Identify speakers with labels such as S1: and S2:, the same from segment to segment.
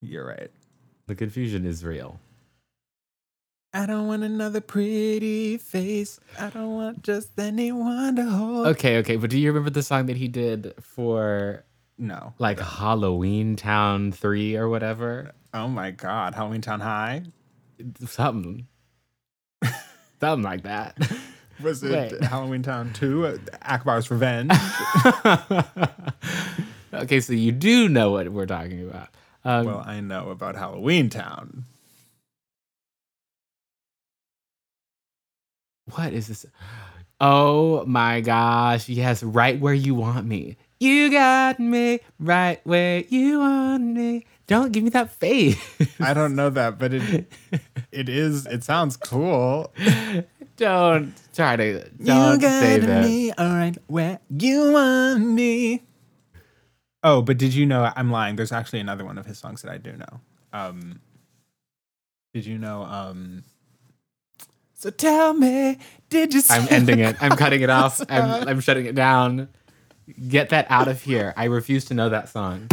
S1: You're right.
S2: The confusion is real.
S1: I don't want another pretty face. I don't want just anyone to hold.
S2: Okay, okay, but do you remember the song that he did for
S1: No.
S2: like Halloween Town 3 or whatever?
S1: Oh my God. Halloween Town High?
S2: Something. Something like that.
S1: Was it
S2: Wait.
S1: Halloween Town 2? uh, Kalabar's Revenge?
S2: okay, so you do know what we're talking about. Um,
S1: well, I know about Halloween Town.
S2: what is this? Oh my gosh. Yes, right where you want me. You got me right where you want me. Don't give me that face.
S1: I don't know that, but it it is. It sounds cool.
S2: don't try to don't say that.
S1: me all right where you want me. Oh, but did you know? I'm lying. There's actually another one of his songs that I do know. Um, did you know? Um, so tell me, did you?
S2: I'm ending it. I'm cutting it off. I'm I'm shutting it down. Get that out of here. I refuse to know that song.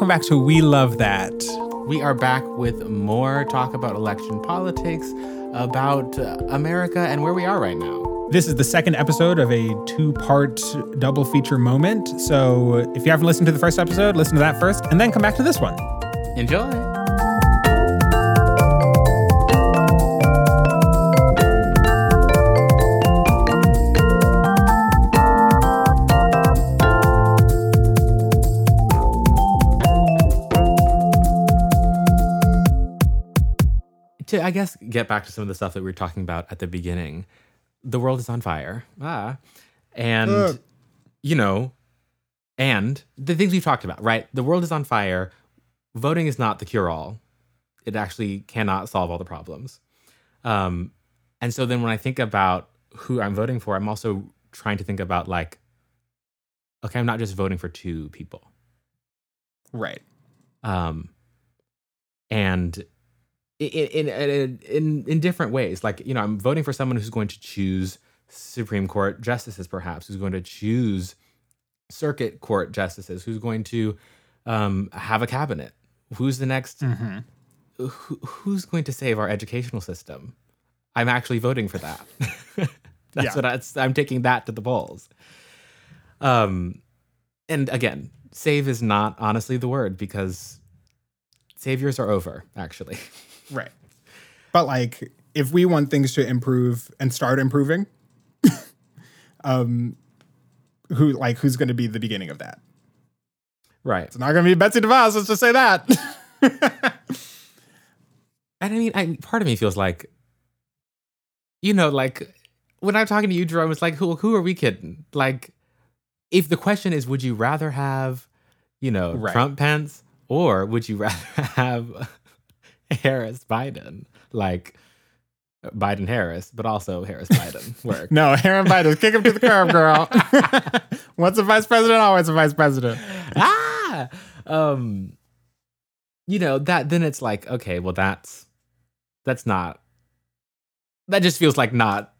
S1: Welcome back to We Love That.
S2: We are back with more talk about election politics, about uh, America and where we are right now.
S1: This is the second episode of a two part double feature moment. So if you haven't listened to the first episode, listen to that first and then come back to this one.
S2: Enjoy. To, I guess, get back to some of the stuff that we were talking about at the beginning. The world is on fire. Ah. And,
S1: Ugh.
S2: you know, and the things we've talked about, right? The world is on fire. Voting is not the cure all. It actually cannot solve all the problems. Um, and so then when I think about who I'm voting for, I'm also trying to think about like, okay, I'm not just voting for two people.
S1: Right.
S2: Um, and in, in in in different ways, like you know, I'm voting for someone who's going to choose Supreme Court justices, perhaps, who's going to choose circuit court justices, who's going to um, have a cabinet, who's the next
S1: Mm-hmm.
S2: who, who's going to save our educational system? I'm actually voting for that. That's
S1: Yeah.
S2: what I, I'm taking that to the polls. Um, and again, save is not honestly the word because saviors are over. Actually,
S1: Right. But like, if we want things to improve and start improving, um, who like who's going to be the beginning of that?
S2: right.
S1: It's not going to be Betsy DeVos. Let's just say that.
S2: And I mean, I, part of me feels like, you know, like when I'm talking to you, Jerome, it's like, who who are we kidding? Like, if the question is, would you rather have, you know,
S1: Right.
S2: Trump Pence, or would you rather have Harris Biden? Like Biden Harris, but also Harris Biden work.
S1: no, Harris Biden, kick him to the curb, girl. Once a vice president, always a vice president.
S2: ah, um, you know that. Then it's like, okay, well, that's that's not. That just feels like not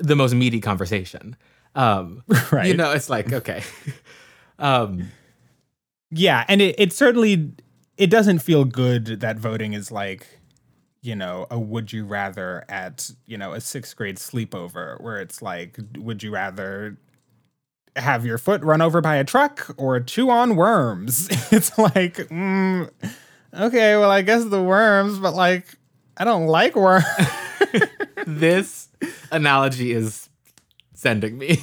S2: the most meaty conversation. Um,
S1: Right.
S2: you know, it's like okay, um,
S1: Yeah, and it, it certainly it doesn't feel good that voting is like, you know, a would you rather at, you know, a sixth grade sleepover where it's like, would you rather have your foot run over by a truck or chew on worms? It's like, mm, okay, well, I guess the worms, but like, I don't like worms.
S2: this analogy is sending me.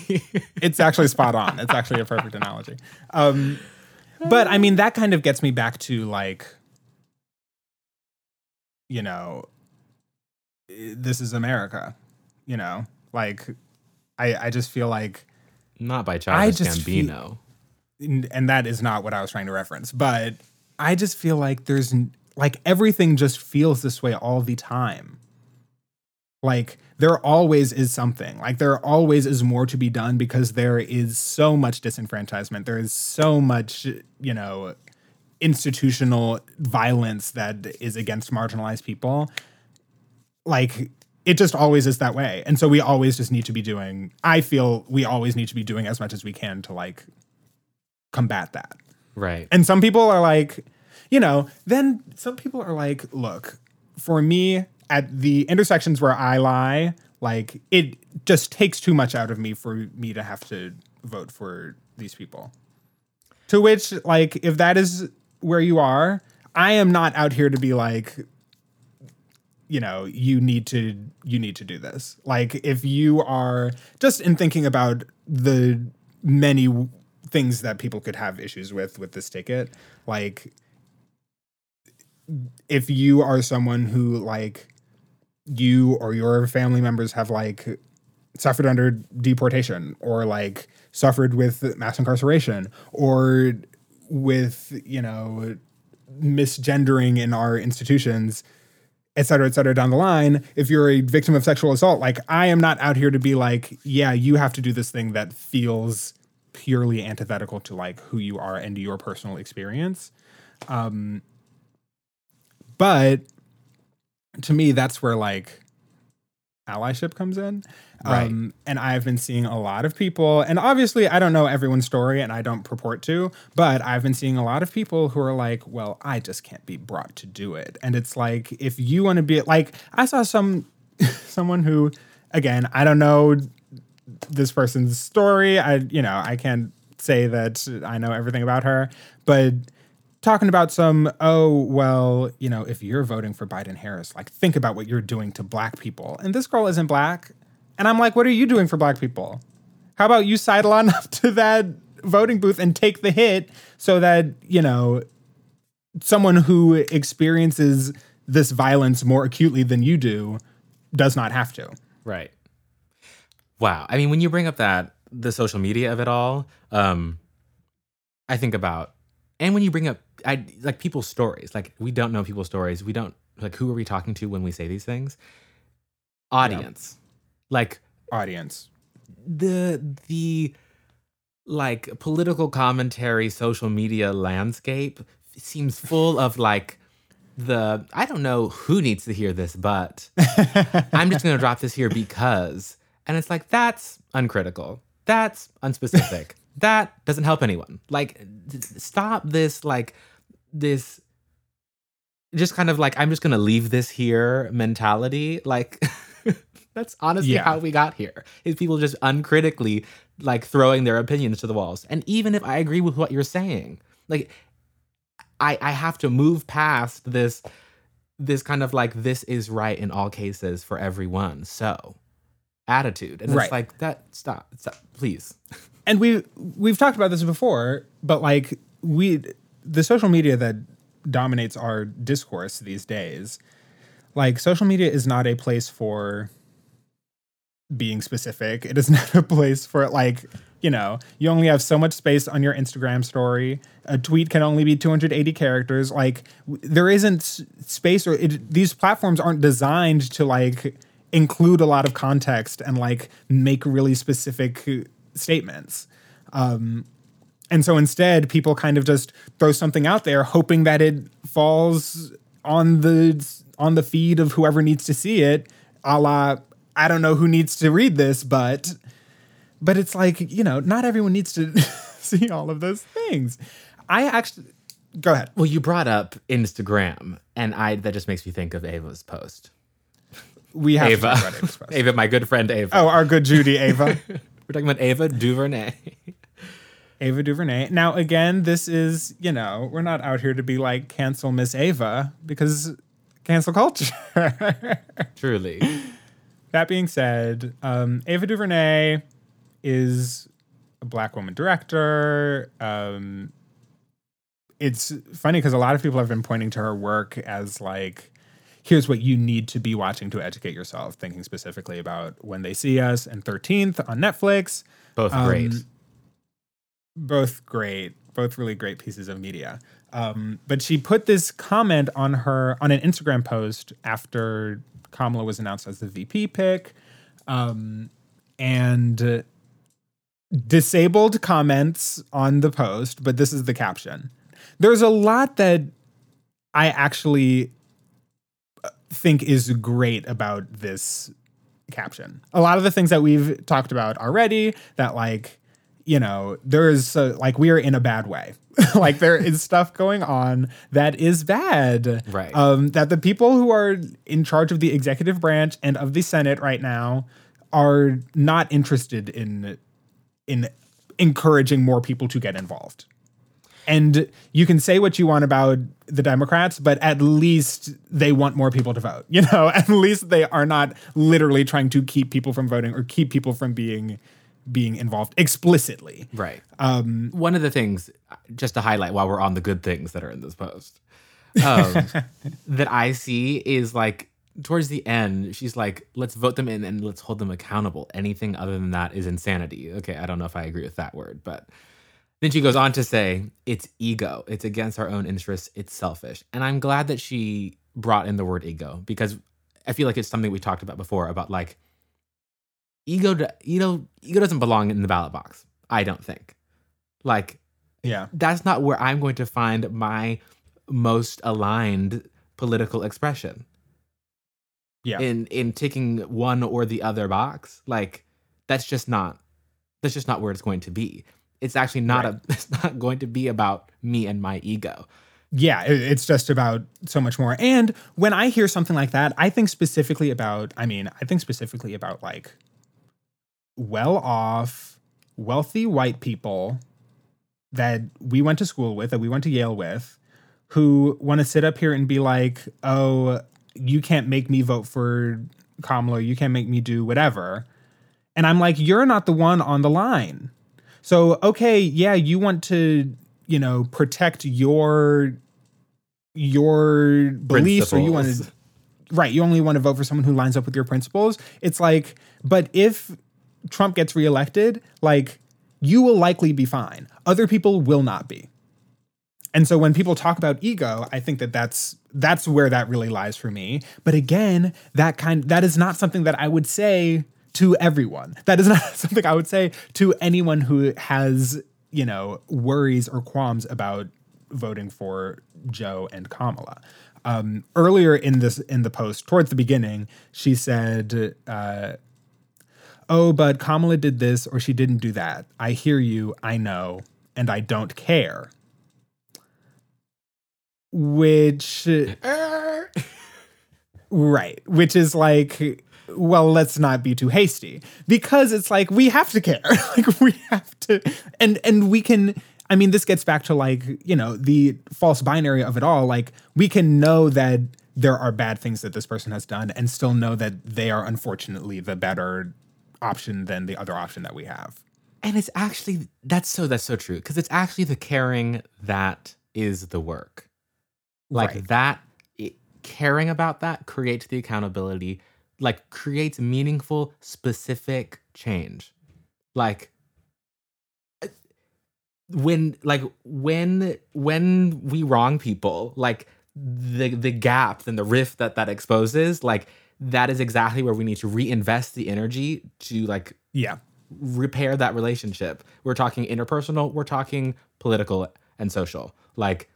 S1: it's actually spot on. It's actually a perfect analogy. Um, but I mean, that kind of gets me back to like, you know, this is America. You know, like, I I just feel like,
S2: not by Childish
S1: just feel-
S2: Gambino.
S1: and that is not what I was trying to reference, but I just feel like there's like everything just feels this way all the time. Like there always is something. Like there always is more to be done because there is so much disenfranchisement. There is so much, you know, institutional violence that is against marginalized people like it just always is that way and so we always just need to be doing i feel we always need to be doing as much as we can to like combat that
S2: Right.
S1: and some people are like, you know, then some people are like, look, for me, at the intersections where I lie, like it just takes too much out of me for me to have to vote for these people. To which, like, if that is where you are, I am not out here to be like, you know, you need to you need to do this. Like, if you are just in thinking about the many w- things that people could have issues with with this ticket, like if you are someone who like you or your family members have like suffered under deportation or like suffered with mass incarceration or with you know misgendering in our institutions et cetera, et cetera, down the line, if you're a victim of sexual assault, like I am not out here to be like, yeah, you have to do this thing that feels purely antithetical to like who you are and your personal experience. Um, but to me, that's where like allyship comes in.
S2: Right.
S1: Um, and I've been seeing a lot of people, and obviously I don't know everyone's story and I don't purport to, but I've been seeing a lot of people who are like, well, I just can't be brought to do it. And it's like, if you want to be like, I saw some, someone who, again, I don't know this person's story. I, you know, I can't say that I know everything about her, but talking about some, oh, well, you know, if you're voting for Biden Harris, like think about what you're doing to black people. And this girl isn't black. And I'm like, what are you doing for black people? How about you sidle on up to that voting booth and take the hit so that, you know, someone who experiences this violence more acutely than you do does not have to.
S2: Right. Wow. I mean, when you bring up that the social media of it all, um, I think about, and when you bring up, I like people's stories. Like we don't know people's stories. We don't like who are we talking to when we say these things? Audience, like
S1: Audience.
S2: the the like political commentary, social media landscape seems full of like the I don't know who needs to hear this, but I'm just gonna drop this here because, and it's like that's uncritical, that's unspecific, that doesn't help anyone. Like, stop this, like this, just kind of like I'm just gonna leave this here mentality. Like, that's honestly
S1: Yeah.
S2: how we got here. Is people just uncritically like throwing their opinions to the walls, and even if I agree with what you're saying, like I I have to move past this this kind of like this is right in all cases for everyone. So attitude. And
S1: Right.
S2: it's like that stop, stop please.
S1: and we we've talked about this before, but like we the social media that dominates our discourse these days, like social media is not a place for being specific. It is not a place for like, you know, you only have so much space on your Instagram story. A tweet can only be 280 characters. Like w- there isn't s- space or it, these platforms aren't designed to like include a lot of context and like make really specific statements. Um, and so instead, people kind of just throw something out there, hoping that it falls on the on the feed of whoever needs to see it. A la, I don't know who needs to read this, but but it's like you know, not everyone needs to see all of those things. I actually go ahead.
S2: Well, you brought up Instagram, and I that just makes me think of Ava's post.
S1: We have
S2: Ava.
S1: to Ava's post.
S2: Ava, my good friend Ava.
S1: Oh, our good Judy Ava.
S2: We're talking about Ava DuVernay.
S1: Ava DuVernay. Now, again, this is, you know, we're not out here to be like cancel Miss Ava because cancel culture.
S2: Truly.
S1: that being said, um, Ava DuVernay is a black woman director. Um, it's funny because a lot of people have been pointing to her work as like, here's what you need to be watching to educate yourself, thinking specifically about When They See Us and 13th on Netflix.
S2: Both
S1: Um,
S2: great.
S1: both great, both really great pieces of media. Um, but she put this comment on her on an Instagram post after Kamala was announced as the VP pick, um, and uh, disabled comments on the post. But this is the caption: There's a lot that I actually think is great about this caption. A lot of the things that we've talked about already that like you know, there's uh, like we are in a bad way. like there is stuff going on that is bad.
S2: Right.
S1: Um, that the people who are in charge of the executive branch and of the Senate right now are not interested in in encouraging more people to get involved. And you can say what you want about the Democrats, but at least they want more people to vote. You know, at least they are not literally trying to keep people from voting or keep people from being being involved explicitly.
S2: Right. Um, One of the things, just to highlight while we're on the good things that are in this post, um, that I see is like towards the end, she's like, let's vote them in and let's hold them accountable. Anything other than that is insanity. Okay, I don't know if I agree with that word, but then she goes on to say, it's ego. It's against our own interests. It's selfish. And I'm glad that she brought in the word ego because I feel like it's something we talked about before about like ego, you know, ego doesn't belong in the ballot box. I don't think. Like,
S1: yeah,
S2: that's not where I'm going to find my most aligned political expression.
S1: Yeah.
S2: In in ticking one or the other box, like that's just not that's just not where it's going to be. It's actually not right. a it's not going to be about me and my ego.
S1: Yeah, it's just about so much more. And when I hear something like that, I think specifically about I mean, I think specifically about like well off, wealthy white people that we went to school with, that we went to Yale with, who want to sit up here and be like, oh, you can't make me vote for Kamala, you can't make me do whatever. And I'm like, you're not the one on the line. So, okay, yeah, you want to, you know, protect your your beliefs or you want to right, you only want to vote for someone who lines up with your principles. It's like, but if Trump gets reelected, like you will likely be fine. Other people will not be. And so when people talk about ego, I think that that's that's where that really lies for me. But again, that kind that is not something that I would say to everyone. That is not something I would say to anyone who has, you know, worries or qualms about voting for Joe and Kamala. Um, earlier in this in the post, towards the beginning, she said, uh, oh, but Kamala did this or she didn't do that. I hear you, I know, and I don't care. Which. right. Which is like, well, let's not be too hasty because it's like we have to care. like we have to, and and we can. I mean, this gets back to like you know the false binary of it all. Like we can know that there are bad things that this person has done, and still know that they are unfortunately the better option than the other option that we have.
S2: And it's actually that's so that's so true because it's actually the caring that is the work. Like right. that it, caring about that creates the accountability, like creates meaningful specific change. Like uh, when like when when we wrong people, like the the gap and the rift that that exposes, like that is exactly where we need to reinvest the energy to like
S1: yeah
S2: repair that relationship. We're talking interpersonal, we're talking political and social. Like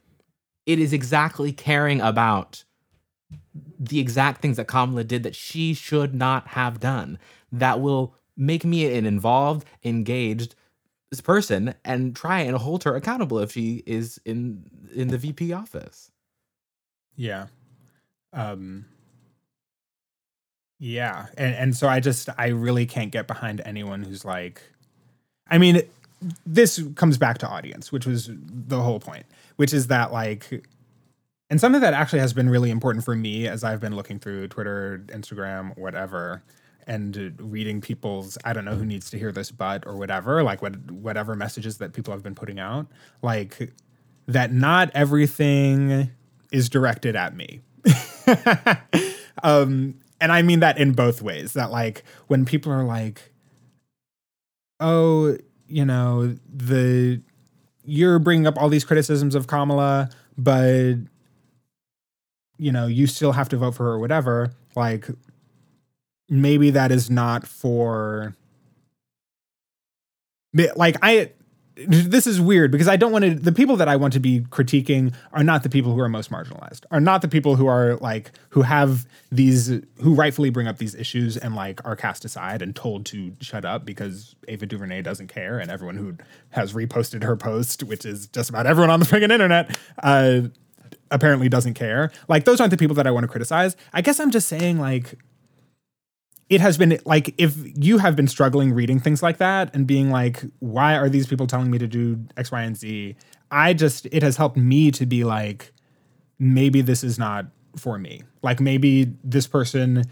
S2: it is exactly caring about the exact things that Kamala did that she should not have done that will make me an involved, engaged person and try and hold her accountable if she is in in the VP office.
S1: Yeah. Um yeah, and and so I just I really can't get behind anyone who's like, I mean, this comes back to audience, which was the whole point, which is that like, and something that actually has been really important for me as I've been looking through Twitter, Instagram, whatever, and reading people's I don't know who needs to hear this, but or whatever, like what whatever messages that people have been putting out, like that not everything is directed at me. um and I mean that in both ways. That like when people are like, "Oh, you know, the you're bringing up all these criticisms of Kamala, but you know, you still have to vote for her or whatever." Like maybe that is not for like I this is weird because I don't want to. The people that I want to be critiquing are not the people who are most marginalized, are not the people who are like who have these who rightfully bring up these issues and like are cast aside and told to shut up because Ava DuVernay doesn't care and everyone who has reposted her post, which is just about everyone on the freaking internet, uh, apparently doesn't care. Like those aren't the people that I want to criticize. I guess I'm just saying like it has been like if you have been struggling reading things like that and being like why are these people telling me to do x y and z i just it has helped me to be like maybe this is not for me like maybe this person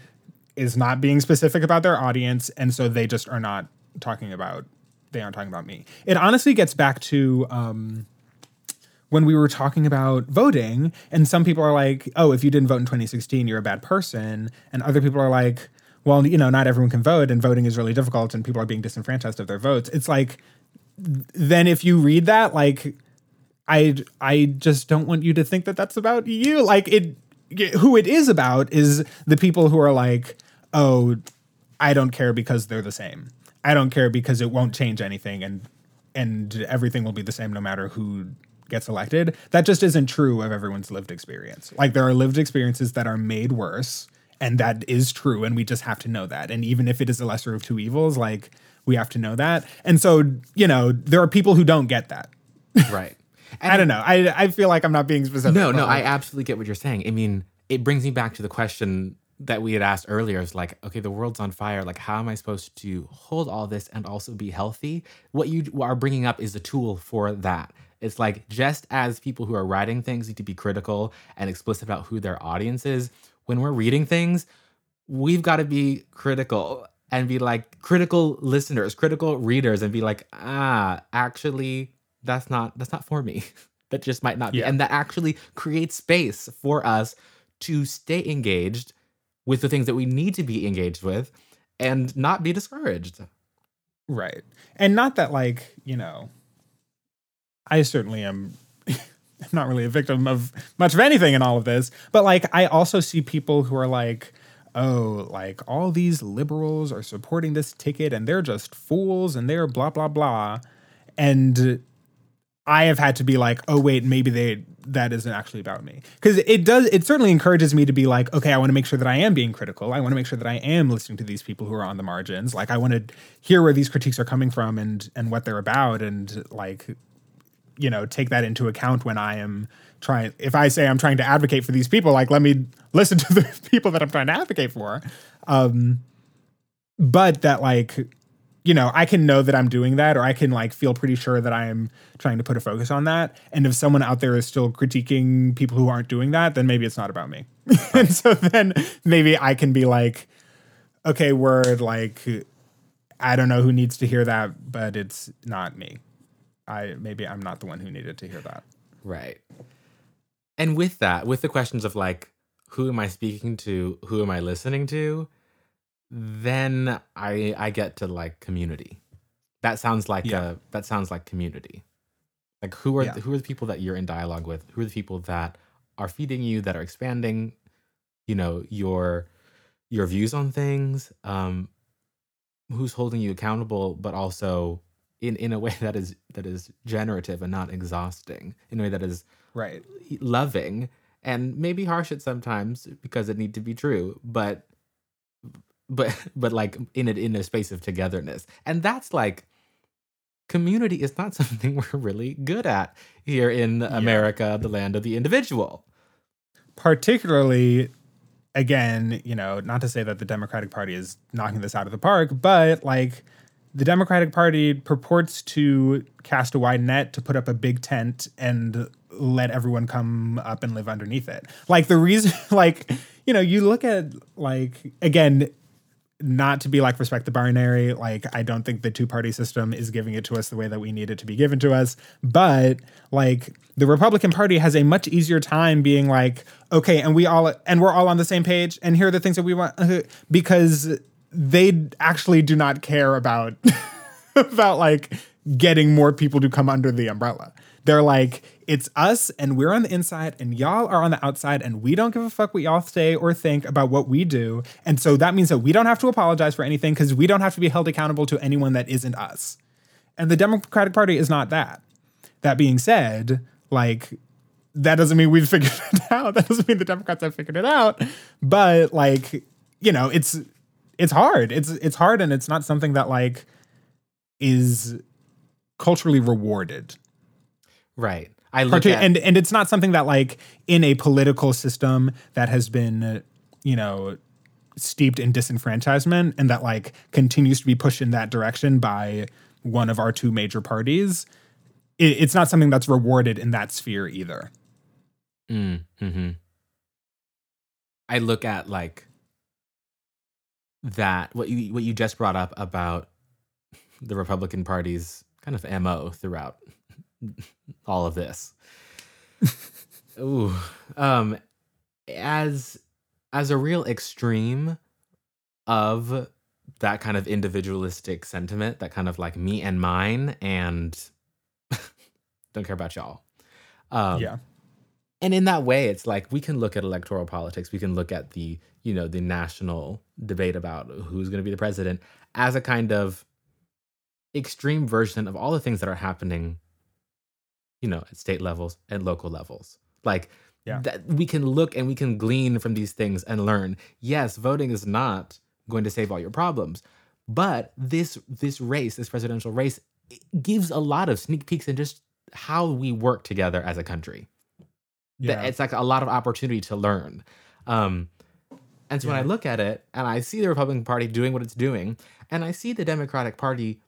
S1: is not being specific about their audience and so they just are not talking about they aren't talking about me it honestly gets back to um when we were talking about voting and some people are like oh if you didn't vote in 2016 you're a bad person and other people are like well, you know, not everyone can vote and voting is really difficult and people are being disenfranchised of their votes. It's like then if you read that like I I just don't want you to think that that's about you. Like it who it is about is the people who are like, "Oh, I don't care because they're the same. I don't care because it won't change anything and and everything will be the same no matter who gets elected." That just isn't true of everyone's lived experience. Like there are lived experiences that are made worse and that is true and we just have to know that. And even if it is a lesser of two evils like we have to know that. And so you know there are people who don't get that.
S2: Right.
S1: I don't know. I, I feel like i'm not being specific
S2: no no i absolutely get what you're saying. I mean it brings me back to the question that we had asked earlier is like okay the world's on fire. Like how am i supposed to hold all this and also be healthy? What you are bringing up is a tool for that it's like just as people who are writing things need to be critical and explicit about who their audience is when we're reading things, we've got to be critical and be like critical listeners, critical readers, and be like, ah, actually, that's not that's not for me. that just might not be. Yeah. And that actually creates space for us to stay engaged with the things that we need to be engaged with and not be discouraged.
S1: Right. And not that like, you know, I certainly am not really a victim of much of anything in all of this, but like I also see people who are like, oh, like all these liberals are supporting this ticket and they're just fools and they're blah blah blah. And I have had to be like, oh wait, maybe they that isn't actually about me. Because it does it certainly encourages me to be like, okay, I want to make sure that I am being critical. I want to make sure that I am listening to these people who are on the margins. Like I want to hear where these critiques are coming from and and what they're about and like you know take that into account when I am trying. If I say I'm trying to advocate for these people, like let me listen to the people that I'm trying to advocate for. Um, but that like you know I can know that I'm doing that, or I can like feel pretty sure that I am trying to put a focus on that. And if someone out there is still critiquing people who aren't doing that, then maybe it's not about me. and so then maybe I can be like, okay, word, like I don't know who needs to hear that, but it's not me. I maybe I'm not the one who needed to hear that.
S2: Right. And with that, with the questions of like, who am I speaking to? Who am I listening to? Then I I get to like community. That sounds like yeah. a that sounds like community. Like who are yeah. who are the people that you're in dialogue with? Who are the people that are feeding you, that are expanding, you know, your your views on things? Um, who's holding you accountable, but also in in a way that is that is generative and not exhausting in a way that is
S1: right.
S2: loving and maybe harsh at sometimes because it need to be true but but but like in it in a space of togetherness. And that's like community is not something we're really good at here in yeah. america the land of the individual.
S1: Particularly again you know not to say that the democratic party is knocking this out of the park but like the Democratic Party purports to cast a wide net to put up a big tent and let everyone come up and live underneath it. Like the reason, like, you know, you look at, like, again, not to be like respect the binary, like, I don't think the two party system is giving it to us the way that we need it to be given to us. But, like, the Republican Party has a much easier time being like, okay, and we all, and we're all on the same page, and here are the things that we want, because they actually do not care about about like getting more people to come under the umbrella. They're like, it's us and we're on the inside and y'all are on the outside and we don't give a fuck what y'all say or think about what we do. And so that means that we don't have to apologize for anything because we don't have to be held accountable to anyone that isn't us. And the Democratic Party is not that. That being said, like that doesn't mean we've figured it out. That doesn't mean the Democrats have figured it out. But like, you know, it's it's hard. It's it's hard and it's not something that like is culturally rewarded.
S2: Right. I look
S1: Partic-
S2: at
S1: and and it's not something that like in a political system that has been you know steeped in disenfranchisement and that like continues to be pushed in that direction by one of our two major parties it, it's not something that's rewarded in that sphere either
S2: Mm, hmm I look at like that what you what you just brought up about the Republican Party's kind of mo throughout all of this. Ooh, um, as as a real extreme of that kind of individualistic sentiment, that kind of like me and mine, and don't care about y'all. Um,
S1: yeah
S2: and in that way it's like we can look at electoral politics we can look at the you know the national debate about who's going to be the president as a kind of extreme version of all the things that are happening you know at state levels and local levels like
S1: Yeah.
S2: that we can look and we can glean from these things and learn yes voting is not going to save all your problems but this this race this presidential race gives a lot of sneak peeks in just how we work together as a country that
S1: Yeah.
S2: it's like a lot of opportunity to learn. Um, and so when I look at it and I see the Republican Party doing what it's doing, and I see the Democratic Party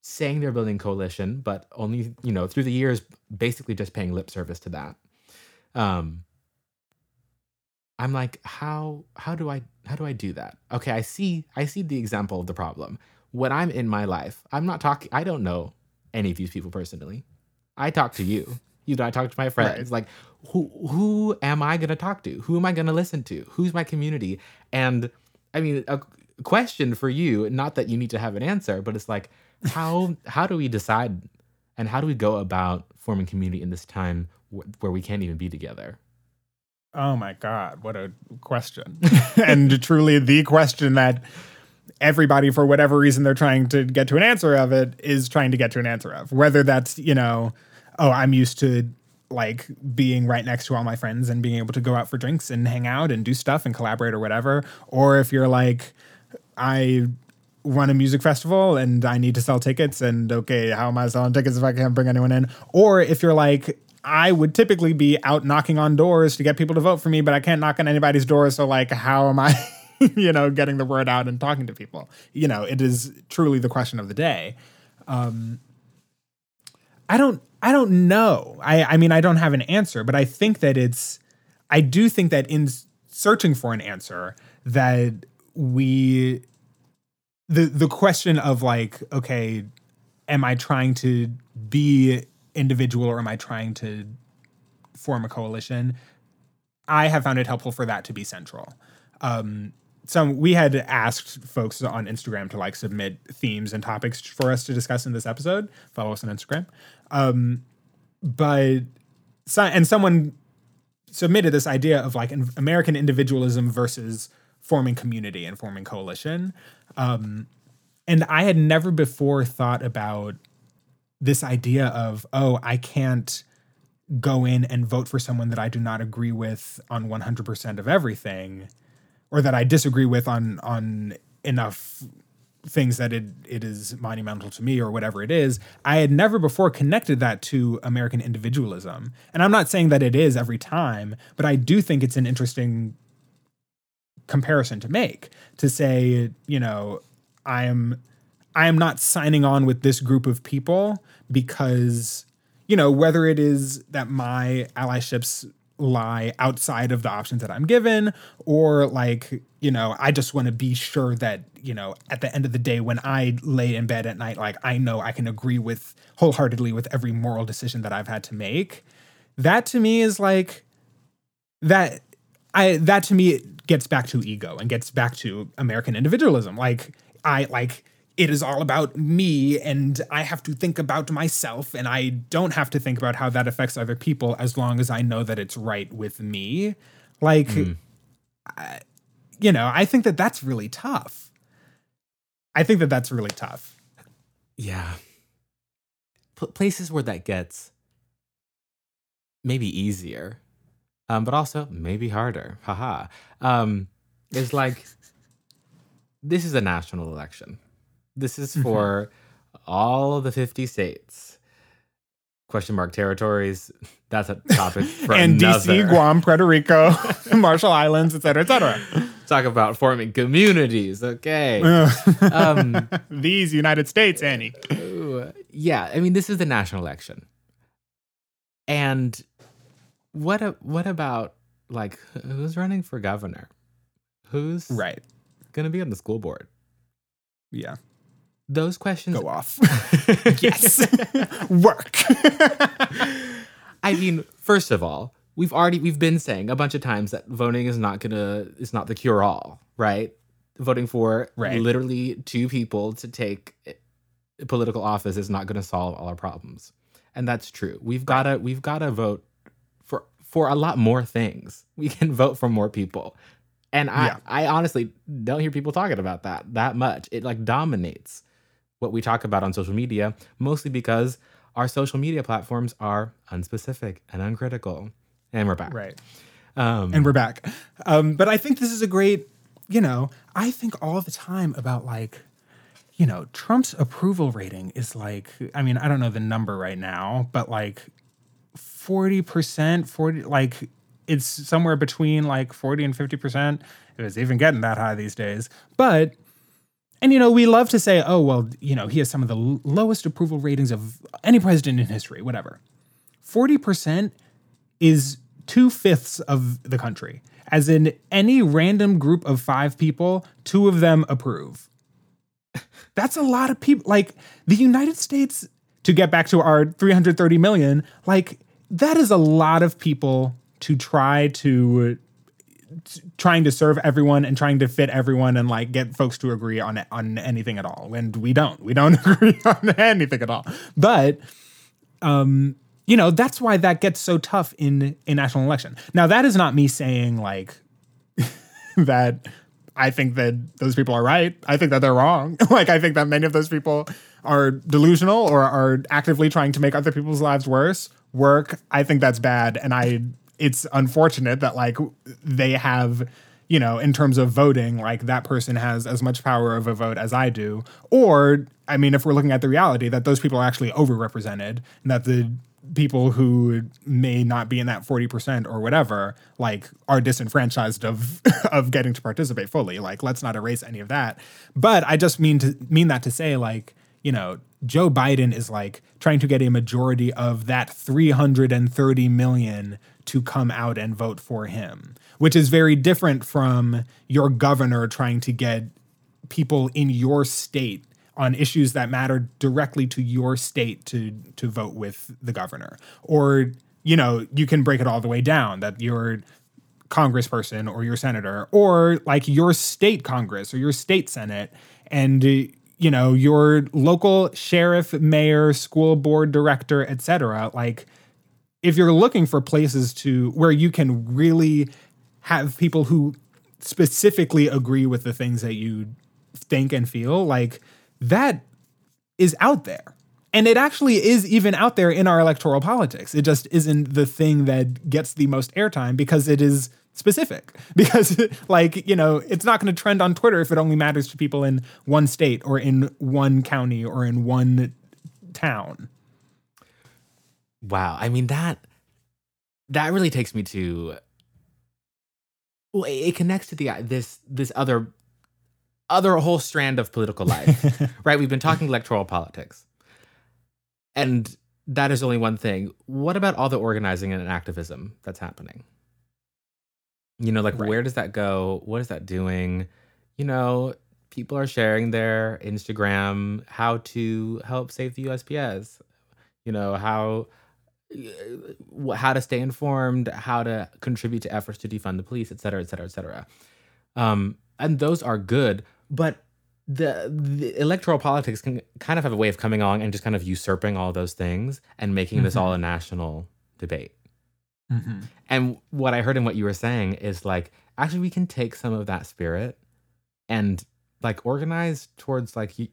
S2: saying they're building coalition, but only, you know, through the years, basically just paying lip service to that. Um, I'm like, how how do I how do I do that? Okay, I see I see the example of the problem. When I'm in my life, I'm not talking I don't know any of these people personally. I talk to you. You know, I talk to my friends. Like, who who am I gonna talk to? Who am I gonna listen to? Who's my community? And I mean, a question for you, not that you need to have an answer, but it's like, how how do we decide and how do we go about forming community in this time wh- where we can't even be together?
S1: oh my god what a question and truly the question that everybody for whatever reason they're trying to get to an answer of it is trying to get to an answer of whether that's you know oh i'm used to like being right next to all my friends and being able to go out for drinks and hang out and do stuff and collaborate or whatever or if you're like i run a music festival and i need to sell tickets and okay how am i selling tickets if i can't bring anyone in or if you're like I would typically be out knocking on doors to get people to vote for me, but I can't knock on anybody's door. So, like, how am I, you know, getting the word out and talking to people? You know, it is truly the question of the day. Um, I don't, I don't know. I, I mean, I don't have an answer, but I think that it's, I do think that in searching for an answer, that we, the the question of like, okay, am I trying to be individual or am I trying to form a coalition? I have found it helpful for that to be central. Um, we had asked folks on Instagram to like submit themes and topics for us to discuss in this episode. Follow us on Instagram. Um, but so, and someone submitted this idea of like an American individualism versus forming community and forming coalition. Um, and I had never before thought about this idea of, oh, I can't go in and vote for someone that I do not agree with on 100% of everything or that I disagree with on on enough things that it it is monumental to me or whatever it is. I had never before connected that to American individualism. And I'm not saying that it is every time, but I do think it's an interesting comparison to make to say, you know, I am I am not signing on with this group of people because you know whether it is that my allyships lie outside of the options that I'm given or like you know I just want to be sure that you know at the end of the day when I lay in bed at night like I know I can agree with wholeheartedly with every moral decision that I've had to make that to me is like that I that to me gets back to ego and gets back to American individualism. Like I like it is all about me and I have to think about myself and I don't have to think about how that affects other people as long as I know that it's right with me. Like hmm. I, you know, I think that that's really tough. I think that that's really tough.
S2: Yeah. p- places where that gets maybe easier, um, but also maybe harder. Haha. Um, is like this is a national election. This is
S1: Mhm.
S2: for all of the 50 states. Question mark territories. That's a topic for
S1: and
S2: another.
S1: DC, Guam, Puerto Rico, Marshall Islands, et cetera, et cetera.
S2: Talk about forming communities. Okay. Um,
S1: These United States, Annie.
S2: Yeah, I mean, this is the national election, and what a, what about like who's running for governor? Who's
S1: Right.
S2: gonna be on the school board?
S1: Yeah.
S2: Those questions.
S1: Go off. yes. Work.
S2: I mean, first of all, we've already we've been saying a bunch of times that voting is not gonna is not the cure all, right? Voting for
S1: Right.
S2: literally two people to take political office is not gonna solve all our problems, and that's true. We've gotta we've gotta vote for for a lot more things. We can vote for more people, and I
S1: Yeah.
S2: I honestly don't hear people talking about that that much. It like dominates what we talk about on social media, mostly because our social media platforms are unspecific and uncritical. And we're back.
S1: right.
S2: Um,
S1: And we're back. Um, but I think this is a great, you know, I think all the time about like, you know, Trump's approval rating is like, I mean, I don't know the number right now, but like 40%, 40, like it's somewhere between like 40 and 50%. If it's even getting that high these days. But, and you know, we love to say, oh, well, you know, he has some of the l- lowest approval ratings of any president in history, whatever. 40% is two fifths of the country. As in any random group of five people, two of them approve. That's a lot of people. Like the United States, to get back to our 330 million, like that is a lot of people to try to trying to serve everyone and trying to fit everyone and like get folks to agree on on anything at all and we don't we don't agree on anything at all but um you know that's why that gets so tough in a national election. Now that is not me saying like that i think that those people are right. I think that they're wrong. Like i think that many of those people are delusional or are actively trying to make other people's lives worse work. I think that's bad. And i it's unfortunate that like they have you know in terms of voting like that person has as much power of a vote as i do. Or i mean if we're looking at the reality that those people are actually overrepresented and that the people who may not be in that 40% or whatever like are disenfranchised of of getting to participate fully. Like let's not erase any of that. But i just mean to mean that to say like you know joe biden is like trying to get a majority of that 330 million to come out and vote for him which is very different from your governor trying to get people in your state on issues that matter directly to your state to to vote with the governor. Or you know you can break it all the way down that your congressperson or your senator or like your state congress or your state senate and you know your local sheriff mayor school board director etc like if you're looking for places to where you can really have people who specifically agree with the things that you think and feel like that is out there. And it actually is even out there in our electoral politics. It just isn't the thing that gets the most airtime because it is specific. Because like you know it's not going to trend on twitter if it only matters to people in one state or in one county or in one town.
S2: Wow. I mean that that really takes me to well, it, connects to the this this other other whole strand of political life, right? We've been talking electoral politics, and that is only one thing. What about all the organizing and activism that's happening? You know, like
S1: Right.
S2: where does that go? What is that doing? You know, people are sharing their Instagram how to help save the USPS. You know how how to stay informed, how to contribute to efforts to defund the police, et cetera, et cetera, et cetera. Um, and those are good, but the, the electoral politics can kind of have a way of coming on and just kind of usurping all those things and making this all a national debate.
S1: Mhm.
S2: And what I heard in what you were saying is like, actually, we can take some of that spirit and like organize towards like y-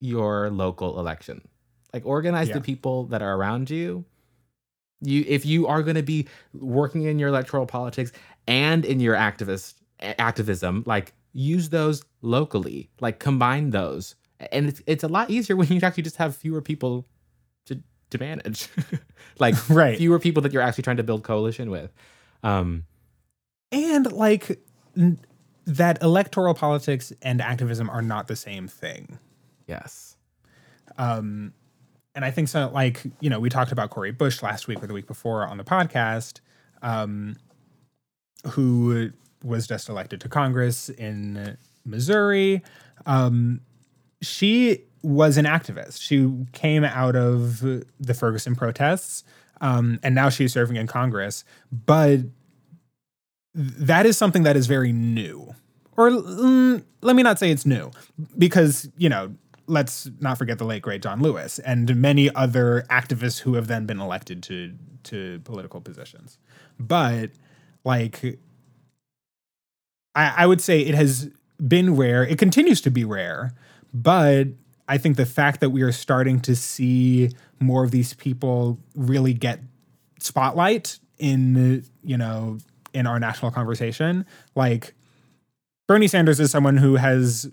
S2: your local election. Like organize
S1: Yeah.
S2: the people that are around you. You if you are going to be working in your electoral politics and in your activist activism, like use those locally. Like combine those. And it's it's a lot easier when you actually just have fewer people to to manage. like
S1: Right.
S2: fewer people that you're actually trying to build coalition with. Um
S1: and like n- that electoral politics and activism are not the same thing.
S2: yes.
S1: Um, and I think so. Like you know, we talked about Cory Bush last week or the week before on the podcast, um, who was just elected to Congress in Missouri. Um, she was an activist. She came out of the Ferguson protests, um, and now she's serving in Congress. But that is something that is very new. Or mm, let me not say it's new, because, you know, let's not forget the late great John Lewis and many other activists who have then been elected to to political positions. But like I, I would say it has been rare. It continues to be rare, but I think the fact that we are starting to see more of these people really get spotlight in you know in our national conversation, like Bernie Sanders is someone who has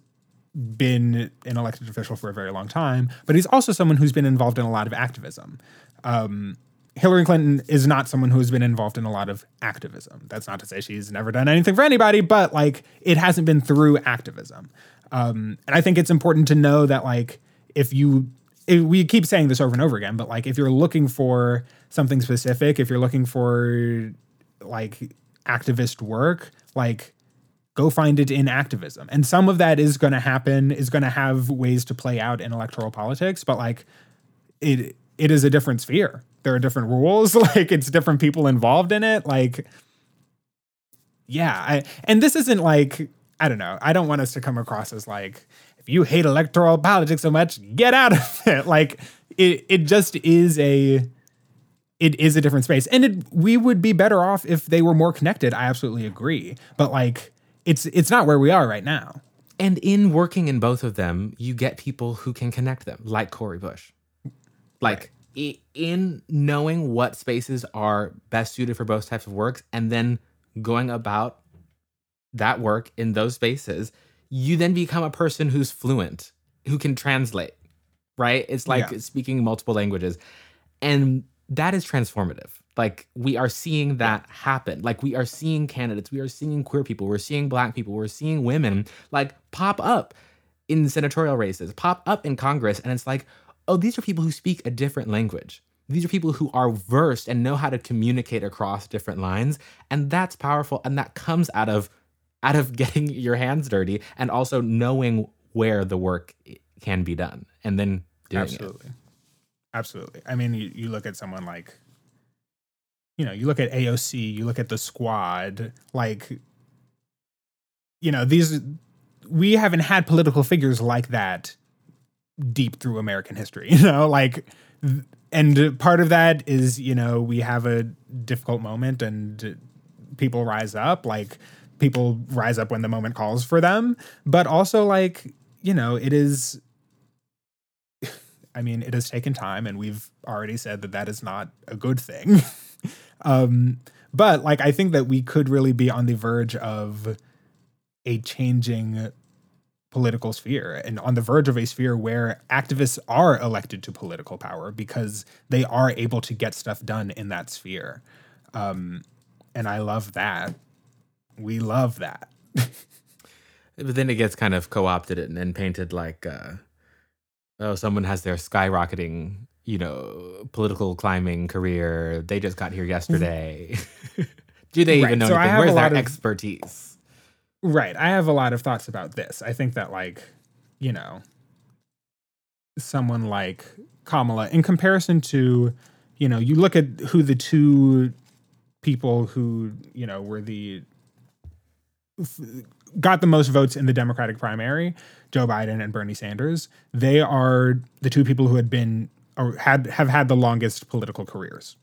S1: been an elected official for a very long time, but he's also someone who's been involved in a lot of activism. Um, Hillary Clinton is not someone who has been involved in a lot of activism. That's not to say she's never done anything for anybody, but like it hasn't been through activism. Um, and I think it's important to know that like if you if we keep saying this over and over again, but like if you're looking for something specific, if you're looking for like activist work, like go find it in activism. And some of that is going to happen, is going to have ways to play out in electoral politics, but like it it is a different sphere. There are different rules, like it's different people involved in it. Like yeah, I and this isn't like I don't know. I don't want us to come across as like if you hate electoral politics so much, get out of it. Like it it just is a it is a different space. And it, we would be better off if they were more connected. I absolutely agree. But like it's it's not where we are right now.
S2: And in working in both of them, you get people who can connect them, like Cory Bush. Like i- in knowing what spaces are best suited for both types of works and then going about that work in those spaces, you then become a person who's fluent, who can translate, right? It's like
S1: Yeah.
S2: speaking multiple languages. And that is transformative. Like we are seeing that happen. Like we are seeing candidates, we are seeing queer people, we're seeing black people, we're seeing women like pop up in senatorial races, pop up in Congress. And it's like, oh, these are people who speak a different language. These are people who are versed and know how to communicate across different lines. And that's powerful. And that comes out of out of getting your hands dirty and also knowing where the work can be done and then doing it.
S1: Absolutely. Absolutely. I mean, you, you look at someone like, you know, you look at AOC, you look at the squad, like, you know, these, we haven't had political figures like that deep through American history, you know, like, and part of that is, you know, we have a difficult moment and people rise up, like, people rise up when the moment calls for them, but also, like, you know, it is I mean, it has taken time, and we've already said that that is not a good thing. um, but like, I think that we could really be on the verge of a changing political sphere and on the verge of a sphere where activists are elected to political power because they are able to get stuff done in that sphere. Um, and I love that. We love that.
S2: But then it gets kind of co-opted and, and painted like, uh, oh, someone has their skyrocketing, you know, political climbing career. They just got here yesterday. Do they
S1: Right,
S2: even know
S1: so
S2: anything? Where's their
S1: of-
S2: expertise?
S1: Right. I have a lot of thoughts about this. I think that, like, you know, someone like Kamala, in comparison to, you know, you look at who the two people who, you know, were the got the most votes in the Democratic primary, Joe Biden and Bernie Sanders. They are the two people who had been or had have had the longest political careers.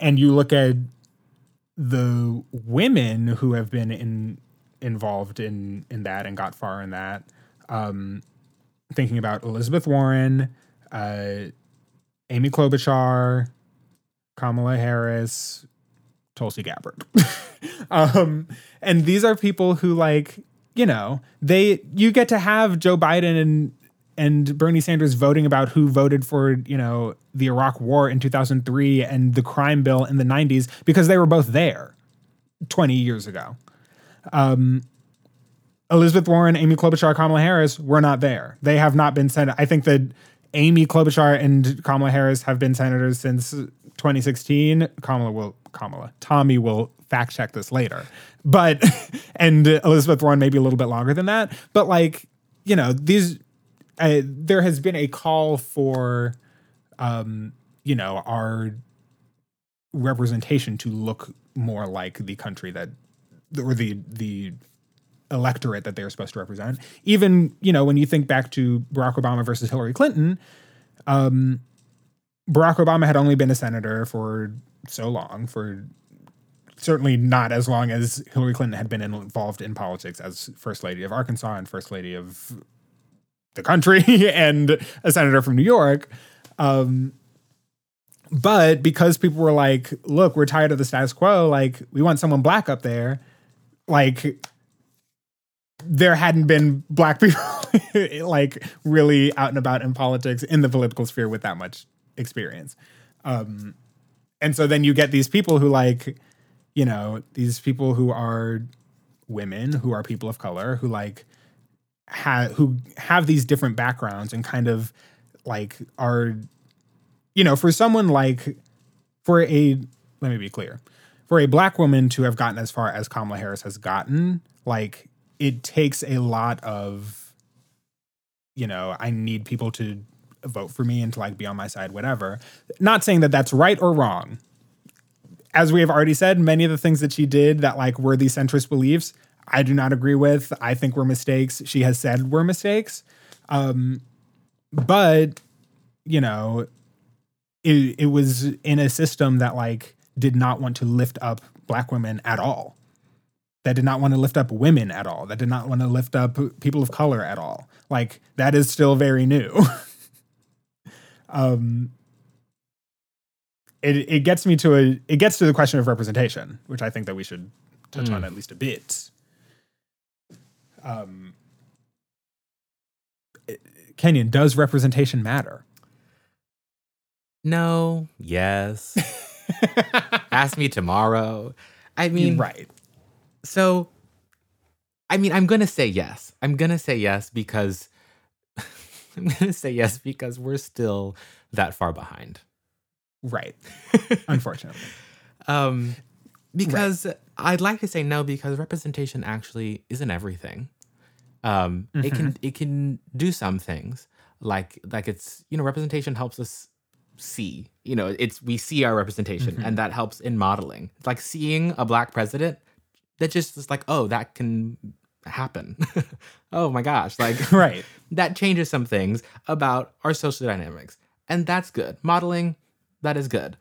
S1: And you look at the women who have been in involved in in that and got far in that. Um, thinking about Elizabeth Warren, uh, Amy Klobuchar, Kamala Harris, Tulsi Gabbard. um, and these are people who like, you know, they you get to have Joe Biden and and Bernie Sanders voting about who voted for, you know, the Iraq war in 2003 and the crime bill in the 90s because they were both there 20 years ago. Um, Elizabeth Warren, Amy Klobuchar, Kamala Harris were not there. They have not been sent. I think that Amy Klobuchar and Kamala Harris have been senators since 2016. Kamala will Kamala Tommy will fact check this later, but and Elizabeth Warren maybe a little bit longer than that. But like you know these, uh, there has been a call for, um, you know, our representation to look more like the country that or the the electorate that they're supposed to represent. Even, you know, when you think back to Barack Obama versus Hillary Clinton, um, Barack Obama had only been a senator for so long, for certainly not as long as Hillary Clinton had been involved in politics as First Lady of Arkansas and First Lady of the country and a senator from New York. Um, but because people were like, look, we're tired of the status quo, like, we want someone black up there, like, there hadn't been black people like really out and about in politics in the political sphere with that much experience. Um, and so then you get these people who like, you know, these people who are women, who are people of color, who like have who have these different backgrounds and kind of like are, you know, for someone like for a let me be clear, for a black woman to have gotten as far as Kamala Harris has gotten, like it takes a lot of you know i need people to vote for me and to like be on my side whatever. Not saying that that's right or wrong. As we have already said many of the things that she did that like were these centrist beliefs i do not agree with. I think were mistakes. She has said were mistakes. Um but you know it, it was in a system that like did not want to lift up black women at all that did not want to lift up women at all, that did not want to lift up people of color at all. Like that is still very new. um, it it gets me to a it gets to the question of representation, which I think that we should touch mm. on at least a bit. Um, Kenyon, does representation matter?
S2: No. Yes. Ask me tomorrow. I mean,
S1: right
S2: so I mean, I'm gonna say yes. I'm gonna say yes because I'm gonna say yes because we're still that far behind.
S1: Right. Unfortunately.
S2: um because right. I'd like to say no because representation actually isn't everything. Um mm-hmm. it can mm-hmm. it can do some things like like it's you know representation helps us see you know it's we see our representation mm-hmm. and that helps in modeling It's like seeing a black president that just is like, oh, that can happen. oh my gosh. Like,
S1: right.
S2: That changes some things about our social dynamics. And that's good. Modeling, that is good.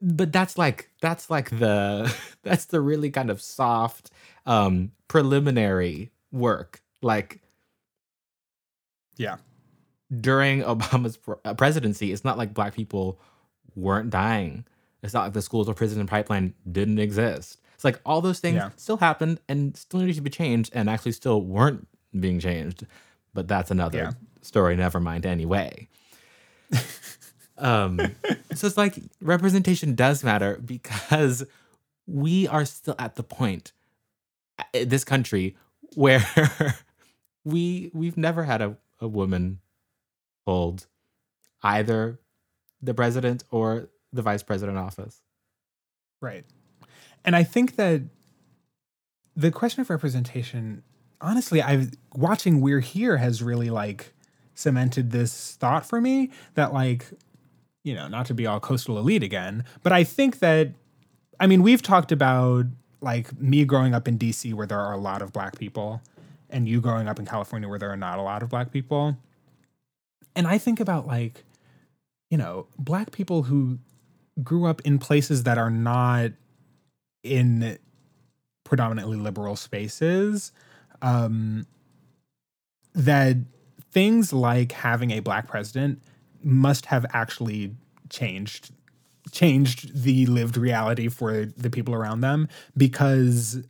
S2: But that's like that's like the that's the really kind of soft um preliminary work. Like
S1: yeah.
S2: During Obama's uh, presidency, it's not like black people weren't dying. It's not like the schools or prison pipeline didn't exist. It's like all those things yeah. still happened and still needed to be changed and actually still weren't being changed. But that's another yeah. story, never mind anyway. um, so it's like representation does matter because we are still at the point in uh, this country where we we've never had a, a woman hold either the president or the vice president office.
S1: Right and I think that the question of representation, honestly, I've watching We're Here has really like cemented this thought for me that like, you know, not to be all coastal elite again, but I think that I mean, we've talked about like me growing up in DC where there are a lot of black people and you growing up in California where there are not a lot of black people. And I think about like, you know, black people who grew up in places that are not in predominantly liberal spaces um, that things like having a black president must have actually changed changed the lived reality for the people around them because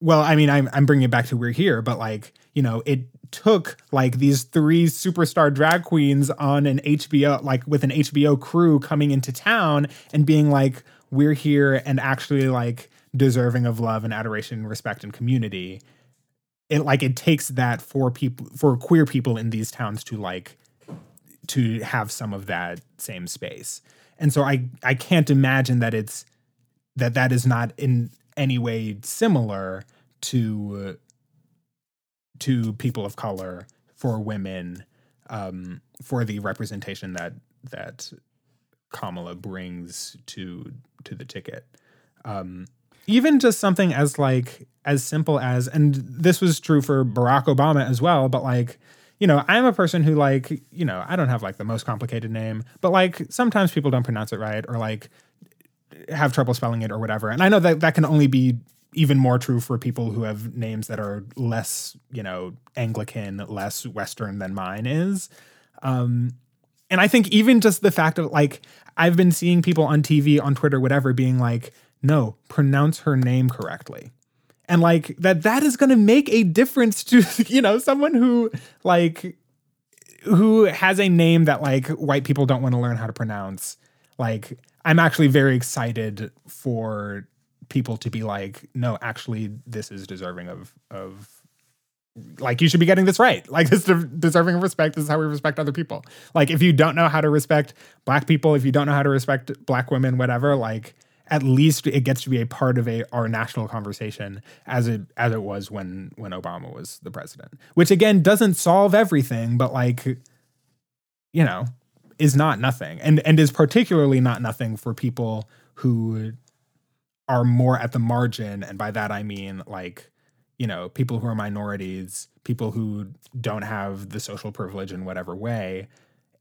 S1: well i mean i'm, I'm bringing it back to we're here but like you know it took like these three superstar drag queens on an hbo like with an hbo crew coming into town and being like we're here and actually like deserving of love and adoration and respect and community. It like it takes that for people for queer people in these towns to like to have some of that same space. And so i i can't imagine that it's that that is not in any way similar to to people of color for women um for the representation that that kamala brings to to the ticket. Um even just something as like as simple as and this was true for Barack Obama as well but like you know I'm a person who like you know I don't have like the most complicated name but like sometimes people don't pronounce it right or like have trouble spelling it or whatever. And I know that that can only be even more true for people who have names that are less you know Anglican less western than mine is um and I think even just the fact of like I've been seeing people on TV on Twitter whatever being like no, pronounce her name correctly. And like that that is going to make a difference to you know someone who like who has a name that like white people don't want to learn how to pronounce. Like I'm actually very excited for people to be like no, actually this is deserving of of like you should be getting this right. Like this is deserving of respect. This is how we respect other people. Like if you don't know how to respect black people, if you don't know how to respect black women, whatever, like at least it gets to be a part of a our national conversation as it as it was when when Obama was the president. Which again doesn't solve everything, but like you know, is not nothing. And and is particularly not nothing for people who are more at the margin and by that I mean like you know, people who are minorities, people who don't have the social privilege in whatever way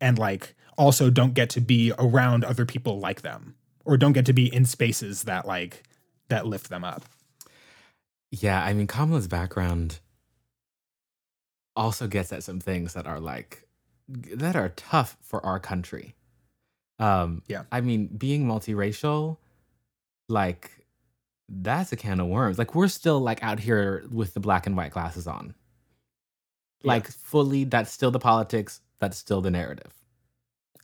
S1: and like also don't get to be around other people like them or don't get to be in spaces that like that lift them up.
S2: Yeah, I mean Kamala's background also gets at some things that are like that are tough for our country. Um
S1: Yeah.
S2: I mean being multiracial like that's a can of worms. Like we're still like out here with the black and white glasses on.
S1: Yeah.
S2: Like fully that's still the politics, that's still the narrative.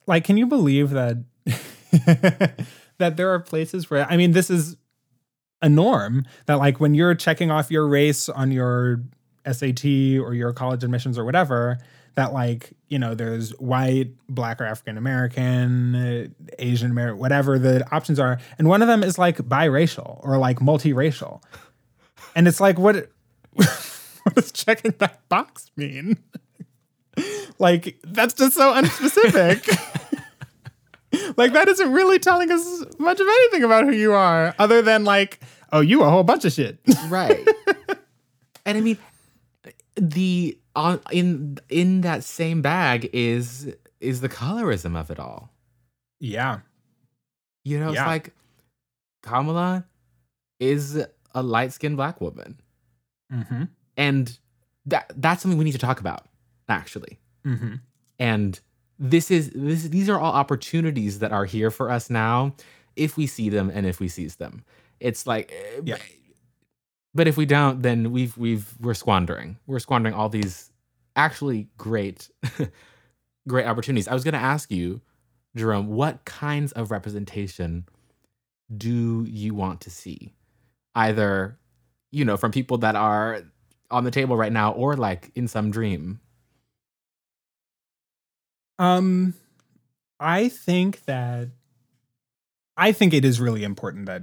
S1: Like can you believe that that there are places where I mean this is a norm that like when you're checking off your race on your SAT or your college admissions or whatever that like you know there's white black or african american asian american whatever the options are. And one of them is like biracial or like multiracial. And it's like what what does checking that box mean? Like that's just so unspecific. Like that isn't really telling us much of anything about who you are other than like oh you a whole bunch of shit.
S2: Right. and I mean the on in in that same bag is is the colorism of it all.
S1: yeah
S2: You know,
S1: Yeah.
S2: it's like Kamala is a light-skinned black woman.
S1: mm-hmm
S2: And that that's something we need to talk about, actually.
S1: mm-hmm
S2: And this is this these are all opportunities that are here for us now if we see them and if we seize them. It's like eh,
S1: Yeah.
S2: But if we don't then we've we've we're squandering. We're squandering all these actually great great opportunities. I was going to ask you Jerome, what kinds of representation do you want to see? Either you know, from people that are on the table right now or like in some dream.
S1: Um, I think that I think it is really important that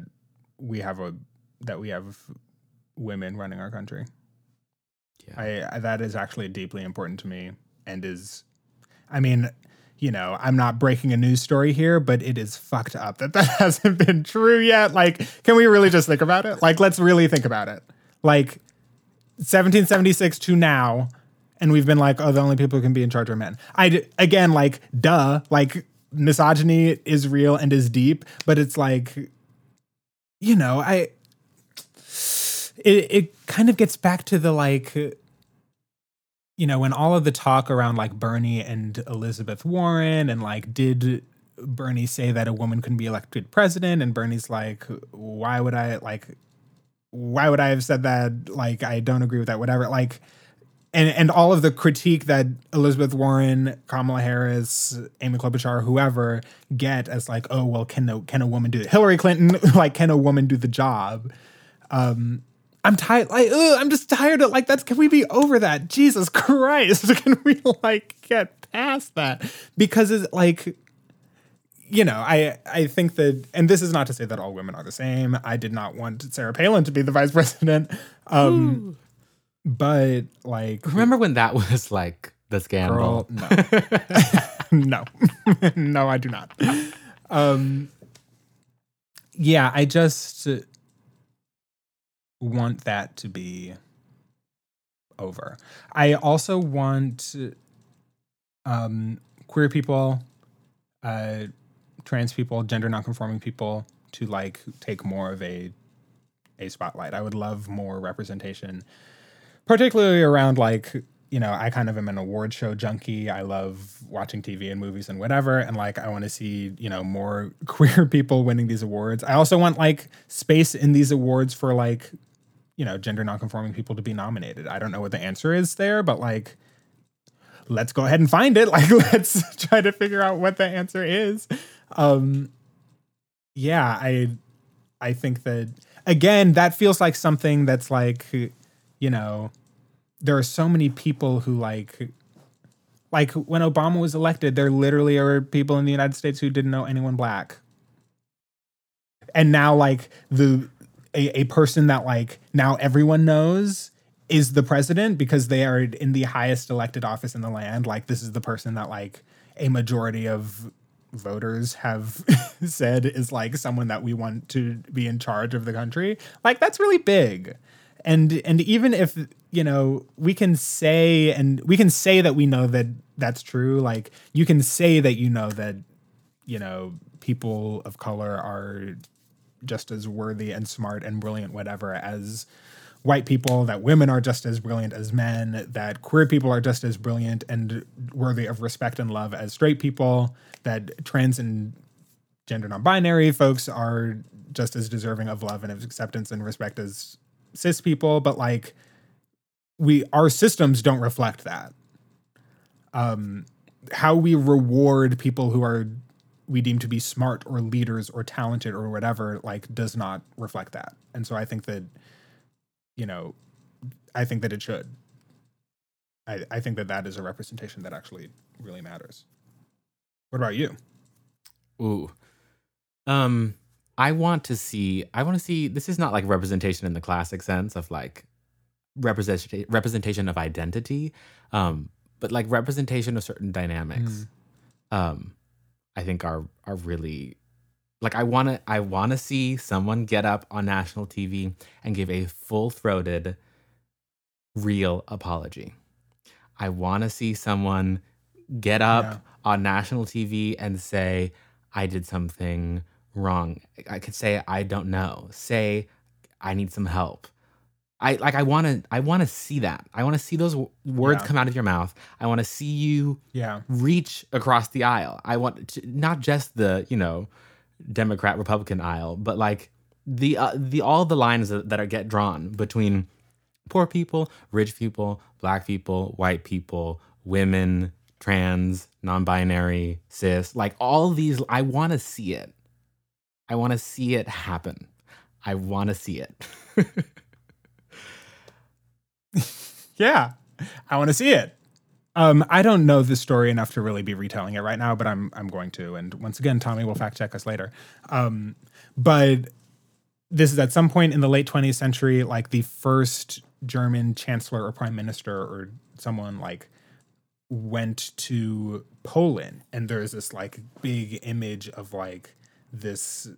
S1: we have a that we have women running our country.
S2: Yeah.
S1: I, I that is actually deeply important to me and is I mean, you know, I'm not breaking a news story here, but it is fucked up that that hasn't been true yet. Like, can we really just think about it? Like, let's really think about it. Like 1776 to now and we've been like, oh, the only people who can be in charge are men. I again, like, duh, like misogyny is real and is deep, but it's like, you know, I. It it kind of gets back to the like, you know, when all of the talk around like Bernie and Elizabeth Warren and like, did Bernie say that a woman couldn't be elected president, and Bernie's like, why would I like? Why would I have said that? Like, I don't agree with that. Whatever. Like, and and all of the critique that Elizabeth Warren, Kamala Harris, Amy Klobuchar, whoever get as like, oh well, can a can a woman do it? Hillary Clinton, like, can a woman do the job? Um, I'm tired. Like, ugh, I'm just tired of like that's. Can we be over that? Jesus Christ! Can we like get past that? Because it's like, you know, I I think that, and this is not to say that all women are the same. I did not want Sarah Palin to be the vice president. Um, but like
S2: Remember when that was like the scandal?
S1: girl, no. no. no, I do not. Um yeah, I just want that to be over. I also want um queer people, uh trans people, gender nonconforming people to like take more of a a spotlight. I would love more representation particularly around like you know i kind of am an award show junkie i love watching tv and movies and whatever and like i want to see you know more queer people winning these awards i also want like space in these awards for like you know gender nonconforming people to be nominated. I don't know what the answer is there but like let's go ahead and find it. Like let's try to figure out what the answer is. Um yeah i i think that again that feels like something that's like you know, there are so many people who like like when Obama was elected, there literally are people in the United States who didn't know anyone black. And now like the a, a person that like now everyone knows is the president because they are in the highest elected office in the land. Like this is the person that like a majority of voters have said is like someone that we want to be in charge of the country. Like that's really big and and even if you know we can say and we can say that we know that that's true like you can say that you know that you know people of color are just as worthy and smart and brilliant whatever as white people that women are just as brilliant as men that queer people are just as brilliant and worthy of respect and love as straight people that trans and gender non-binary folks are just as deserving of love and of acceptance and respect as cis people, but like we our systems don't reflect that. Um, how we reward people who are we deem to be smart or leaders or talented or whatever like does not reflect that. And so I think that you know I think that it should. I, I think that that is a representation that actually really matters. What about you?
S2: Ooh. Um I want to see I want to see this is not like representation in the classic sense of like representation representation of identity um but like representation of certain dynamics mm. um I think are are really like I want to I want to see someone get up on national TV and give a full-throated real apology. I want to see someone get up yeah. on national TV and say I did something wrong. I could say I don't know. Say I need some help. I like I want to I want to see that. I want to see those w- words yeah. come out of your mouth. I want to see you
S1: yeah
S2: reach across the aisle. I want to, not just the, you know, Democrat Republican aisle, but like the uh, the all the lines that, that are get drawn between poor people, rich people, black people, white people, women, trans, non-binary, cis, like all these I want to see it. I want to see it happen. I want to see it.
S1: yeah, I want to see it. Um, I don't know the story enough to really be retelling it right now, but I'm I'm going to. And once again, Tommy will fact check us later. Um, but this is at some point in the late 20th century, like the first German chancellor or prime minister or someone like went to Poland, and there's this like big image of like this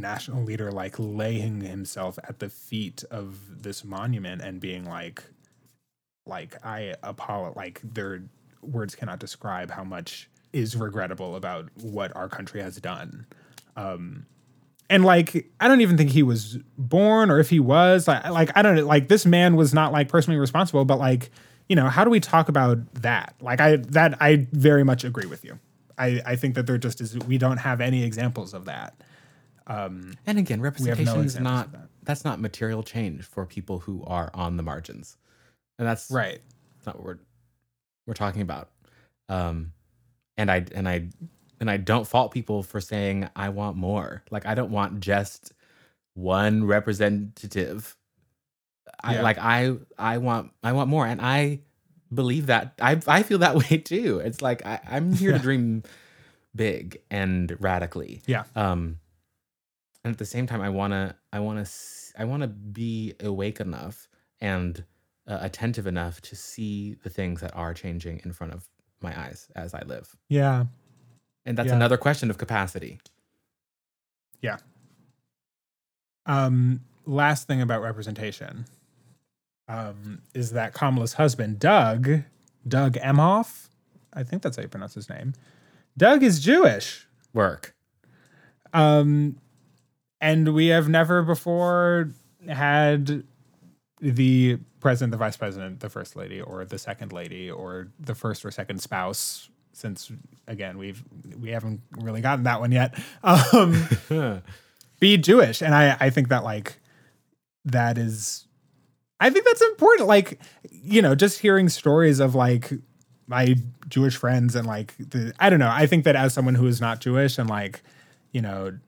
S1: national leader like laying himself at the feet of this monument and being like like i apologize like their words cannot describe how much is regrettable about what our country has done. Um and like i don't even think he was born or if he was like, like i don't know like this man was not like personally responsible but like you know how do we talk about that? Like i that i very much agree with you. I, I think that there just is we don't have any examples of that.
S2: And again,
S1: have no
S2: representation is not
S1: that.
S2: that's not material change for people who are on the margins, and that's
S1: Right.
S2: That's not what we're we're talking about. Um, and I and I and I don't fault people for saying I want more. Like I don't want just one representative. I
S1: Yeah.
S2: like I I want I want more, and I believe that I I feel that way too. It's like I, I'm here to dream big and radically.
S1: Yeah.
S2: Um, and at the same time, I wanna I wanna i wanna be awake enough and uh, attentive enough to see the things that are changing in front of my eyes as I live.
S1: Yeah.
S2: And that's
S1: Yeah.
S2: another question of capacity. Yeah.
S1: Um, last thing about representation um, is that Kamala's husband, Doug, Doug Emhoff, I think that's how you pronounce his name. Doug is Jewish.
S2: Work.
S1: Um, and we have never before had the president, the vice president, the first lady, or the second lady, or the first or second spouse. Since again, we've we haven't really gotten that one yet. Um, be Jewish, and I I think that like that is, I think that's important. Like you know, just hearing stories of like my Jewish friends and like the I don't know. I think that as someone who is not Jewish and like you know,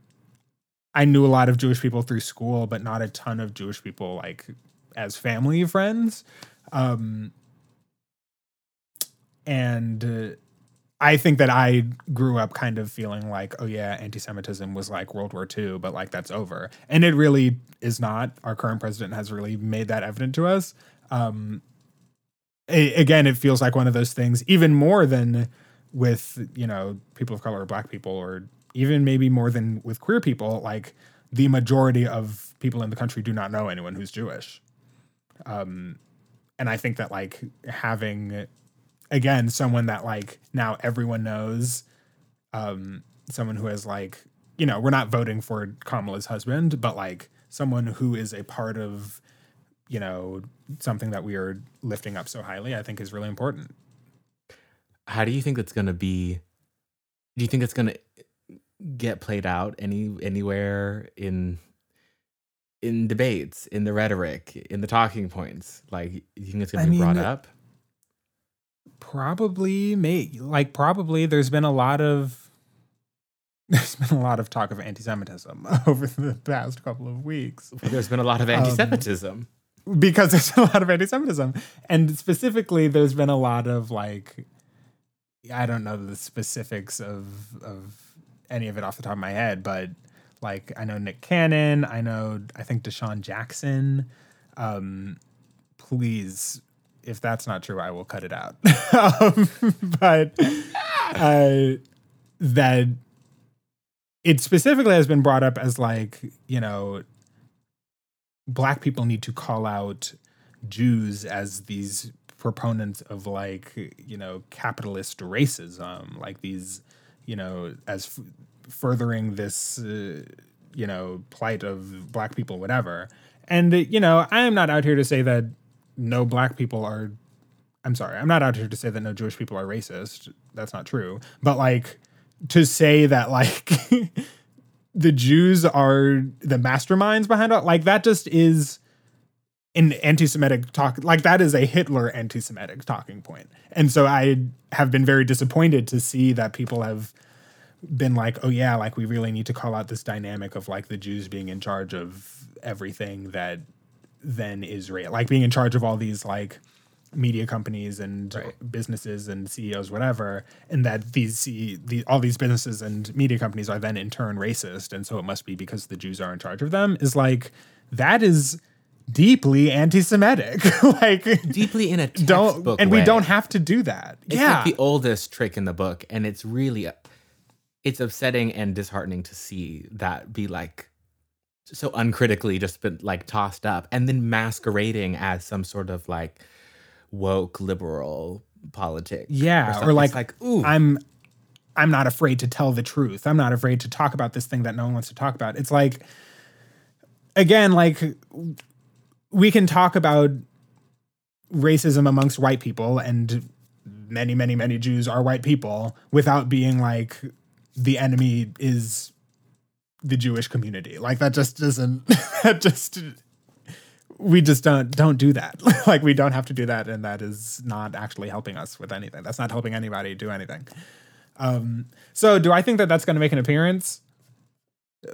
S1: I knew a lot of Jewish people through school, but not a ton of Jewish people like as family friends. Um, and uh, I think that I grew up kind of feeling like, oh yeah, anti-Semitism was like World War II, but like that's over, and it really is not. Our current president has really made that evident to us. Um, a- again, it feels like one of those things, even more than with you know people of color or black people, or even maybe more than with queer people. Like the majority of people in the country do not know anyone who's Jewish. Um, and I think that like having again someone that like now everyone knows um someone who has like you know we're not voting for kamala's husband but like someone who is a part of you know something that we are lifting up so highly i think is really important
S2: How do you think it's gonna be? Do you think it's gonna get played out any anywhere in in debates, in the rhetoric, in the talking points? Like, you think it's gonna
S1: I
S2: be brought up?
S1: probably may like probably there's been a lot of there's been a lot of talk of anti-semitism over the past couple of weeks
S2: There's been a lot of um, anti-Semitism.
S1: because there's a lot of anti-Semitism, and specifically, there's been a lot of like, I don't know the specifics of of any of it off the top of my head, but like I know Nick Cannon, I know I think DeSean Jackson. Um, please, if that's not true, I will cut it out. um, but uh, that it specifically has been brought up as like you know black people need to call out Jews as these proponents of like you know capitalist racism, like these you know as f- furthering this uh, you know plight of black people, whatever. And uh, you know I am not out here to say that no black people are. I'm sorry, I'm not out here to say that no Jewish people are racist. That's not true. But like to say that like the Jews are the masterminds behind it. Like that just is an anti-Semitic talk. Like that is a Hitler anti-Semitic talking point. And so I have been very disappointed to see that people have been like, oh yeah, like we really need to call out this dynamic of like the Jews being in charge of everything that then Israel, like being in charge of all these like media companies and
S2: Right.
S1: businesses and CEOs, whatever, and that these the, all these businesses and media companies are then in turn racist, and so it must be because the Jews are in charge of them. Is like that is deeply anti-Semitic. like
S2: Deeply in a
S1: don't,
S2: textbook
S1: and we don't have to do that.
S2: It's
S1: yeah,
S2: like the oldest trick in the book, and it's really it's upsetting and disheartening to see that be like so uncritically just been like tossed up and then masquerading as some sort of like woke liberal politics.
S1: Yeah, or
S2: something.
S1: like,
S2: It's like ooh,
S1: I'm I'm not afraid to tell the truth. I'm not afraid to talk about this thing that no one wants to talk about. It's like again, like we can talk about racism amongst white people and many, many, many Jews are white people without being like the enemy is the Jewish community. Like that just doesn't that just we just don't don't do that. like we don't have to do that, and that is not actually helping us with anything. That's not helping anybody do anything. Um, so, do I think that that's going to make an appearance?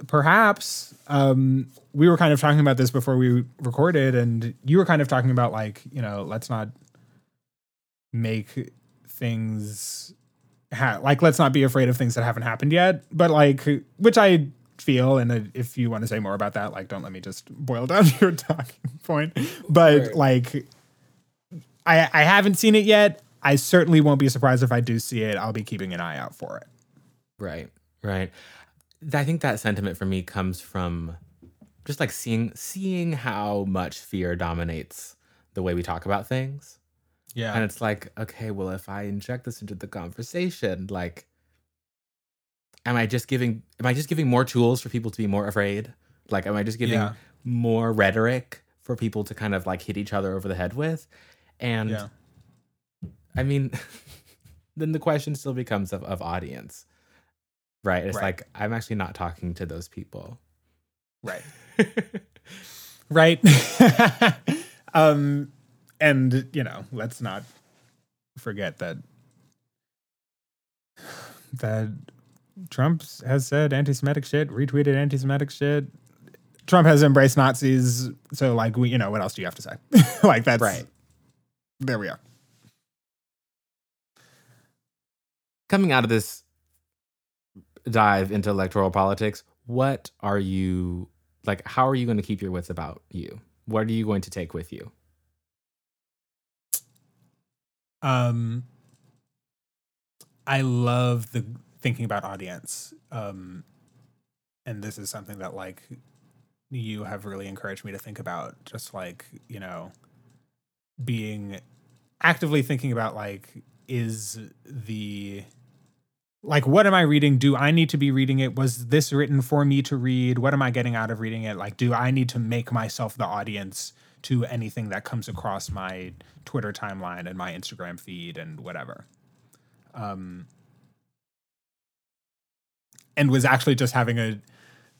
S1: Perhaps. Um, we were kind of talking about this before we recorded, and you were kind of talking about like you know, let's not make things ha- like let's not be afraid of things that haven't happened yet. But like, which I feel and if you want to say more about that like don't let me just boil down your talking point but right. like i i haven't seen it yet i certainly won't be surprised if i do see it i'll be keeping an eye out for it
S2: right right i think that sentiment for me comes from just like seeing seeing how much fear dominates the way we talk about things yeah and it's like okay well if i inject this into the conversation like am I just giving am I just giving more tools for people to be more afraid? Like am I just giving yeah. more rhetoric for people to kind of like hit each other over the head with? And yeah. I mean then the question still becomes of, of audience. Right? It's right. like I'm actually not talking to those people.
S1: Right. right. um and you know, let's not forget that that Trump has said anti-Semitic shit, retweeted anti-Semitic shit. Trump has embraced Nazis, so like we, you know, what else do you have to say? like that's right. There we are.
S2: Coming out of this dive into electoral politics, what are you like? How are you going to keep your wits about you? What are you going to take with you?
S1: Um, I love the thinking about audience. Um, and this is something that like you have really encouraged me to think about just like, you know, being actively thinking about like is the like what am i reading? Do i need to be reading it? Was this written for me to read? What am i getting out of reading it? Like do i need to make myself the audience to anything that comes across my twitter timeline and my instagram feed and whatever? Um and was actually just having a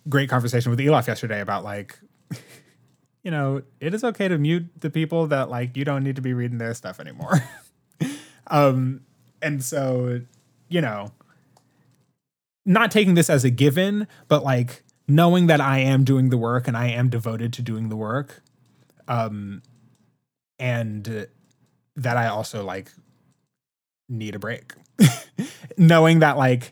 S1: great conversation with Elof yesterday about like, you know, it is okay to mute the people that like you don't need to be reading their stuff anymore. um, and so, you know, not taking this as a given, but like knowing that I am doing the work and I am devoted to doing the work. Um, and that I also like need a break. knowing that like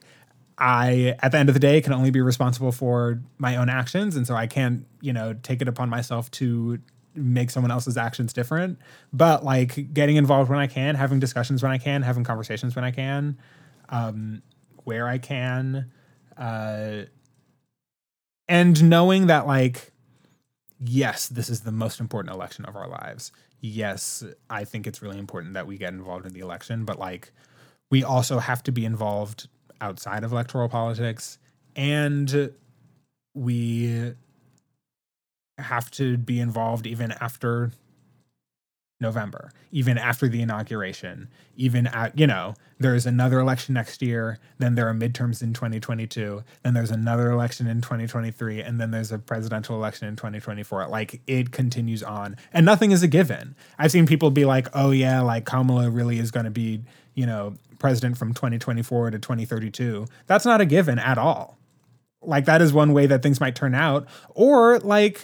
S1: I, at the end of the day, can only be responsible for my own actions. And so I can't, you know, take it upon myself to make someone else's actions different. But like getting involved when I can, having discussions when I can, having conversations when I can, um, where I can, uh, and knowing that, like, yes, this is the most important election of our lives. Yes, I think it's really important that we get involved in the election, but like, we also have to be involved outside of electoral politics and we have to be involved even after November, even after the inauguration, even at, you know, there's another election next year, then there are midterms in 2022, then there's another election in 2023, and then there's a presidential election in 2024. Like it continues on, and nothing is a given. I've seen people be like, oh, yeah, like Kamala really is going to be, you know, president from 2024 to 2032. That's not a given at all. Like that is one way that things might turn out. Or like,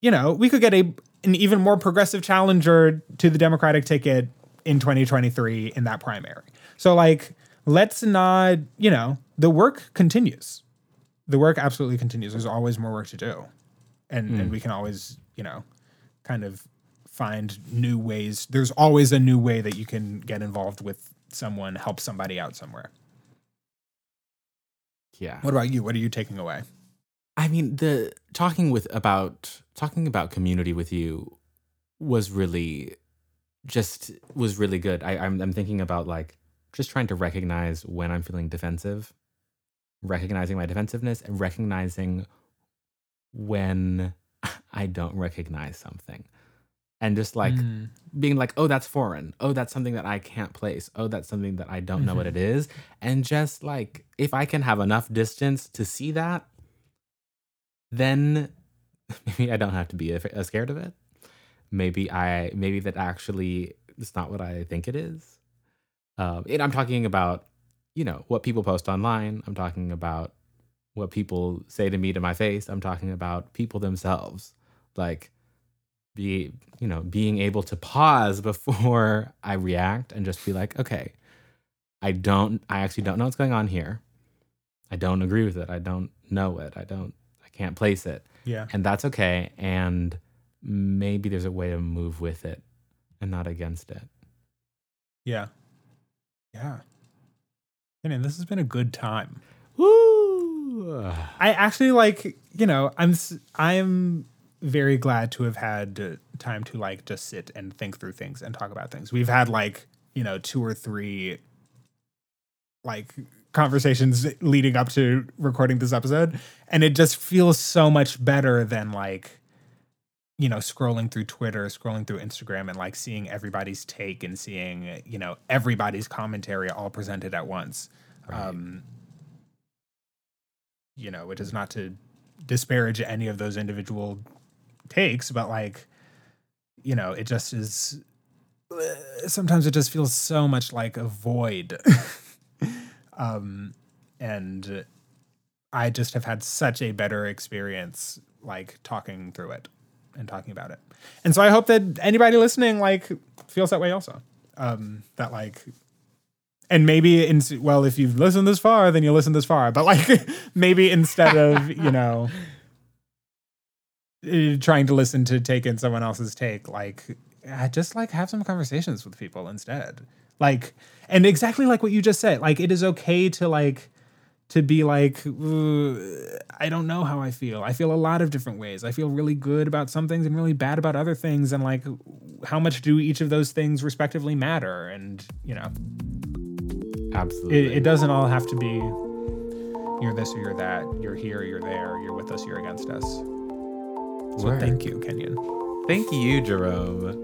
S1: you know, we could get a an even more progressive challenger to the Democratic ticket in 2023 in that primary. So like let's not, you know, the work continues. The work absolutely continues. There's always more work to do. And mm. and we can always, you know, kind of find new ways. There's always a new way that you can get involved with someone help somebody out somewhere.
S2: Yeah.
S1: What about you? What are you taking away?
S2: I mean, the talking with about talking about community with you was really just was really good. I, I'm I'm thinking about like just trying to recognize when I'm feeling defensive, recognizing my defensiveness, and recognizing when I don't recognize something. and just like
S1: Mm.
S2: being like, oh, that's foreign. Oh, that's something that I can't place. Oh, that's something that I don't know what it is. And just like, if I can have enough distance to see that, then maybe I don't have to be a, a scared of it. Maybe I, maybe that actually it's not what I think it is. Um, and I'm talking about, you know, what people post online. I'm talking about what people say to me to my face. I'm talking about people themselves. Like, be you know being able to pause before i react and just be like okay i don't i actually don't know what's going on here i don't agree with it i don't know it i don't i can't place it
S1: Yeah.
S2: and that's okay and maybe there's a way to move with it and not against it
S1: Yeah. Yeah. And this has been a good time.
S2: Woo!
S1: I actually like, you know, I'm I'm very glad to have had time to like just sit and think through things and talk about things. We've had like, you know, two or three like conversations leading up to recording this episode and it just feels so much better than like you know scrolling through Twitter, scrolling through Instagram and like seeing everybody's take and seeing, you know, everybody's commentary all presented at once.
S2: Right.
S1: Um you know, which is not to disparage any of those individual takes, but like, you know, it just is. Sometimes it just feels so much like a void, um, and I just have had such a better experience, like talking through it and talking about it. And so I hope that anybody listening like feels that way also. Um, that like and maybe in well if you've listened this far then you listen this far but like maybe instead of you know eh, trying to listen to take in someone else's take like uh, just like have some conversations with people instead like and exactly like what you just said like it is okay to like to be like i don't know how i feel. I feel a lot of different ways. I feel really good about some things and really bad about other things and like how much do each of those things respectively matter? And you know.
S2: Absolutely.
S1: it, it doesn't all have to be you're this or you're that. You're here you're there. You're with us you're against us. So
S2: Word.
S1: thank you kenyon.
S2: Thank you jerome.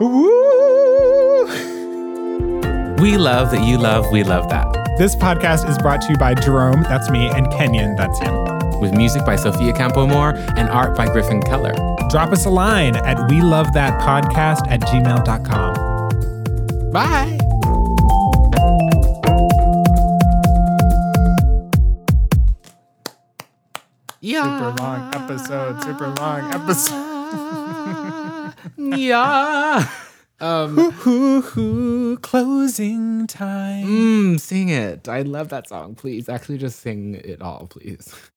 S1: Woo!
S2: we love that you love we love that
S1: this podcast is brought to you by jerome that's me and kenyon that's him
S2: with music by Sophia Campomore and art by Griffin Keller.
S1: drop us a line at we love that podcast at gmail.com
S2: Bye. Yeah.
S1: super long episode super long episode
S2: yeah. Um,
S1: Hoo hoo closing time
S2: mm, sing it. I love that song. Please, actually, just sing it all, please.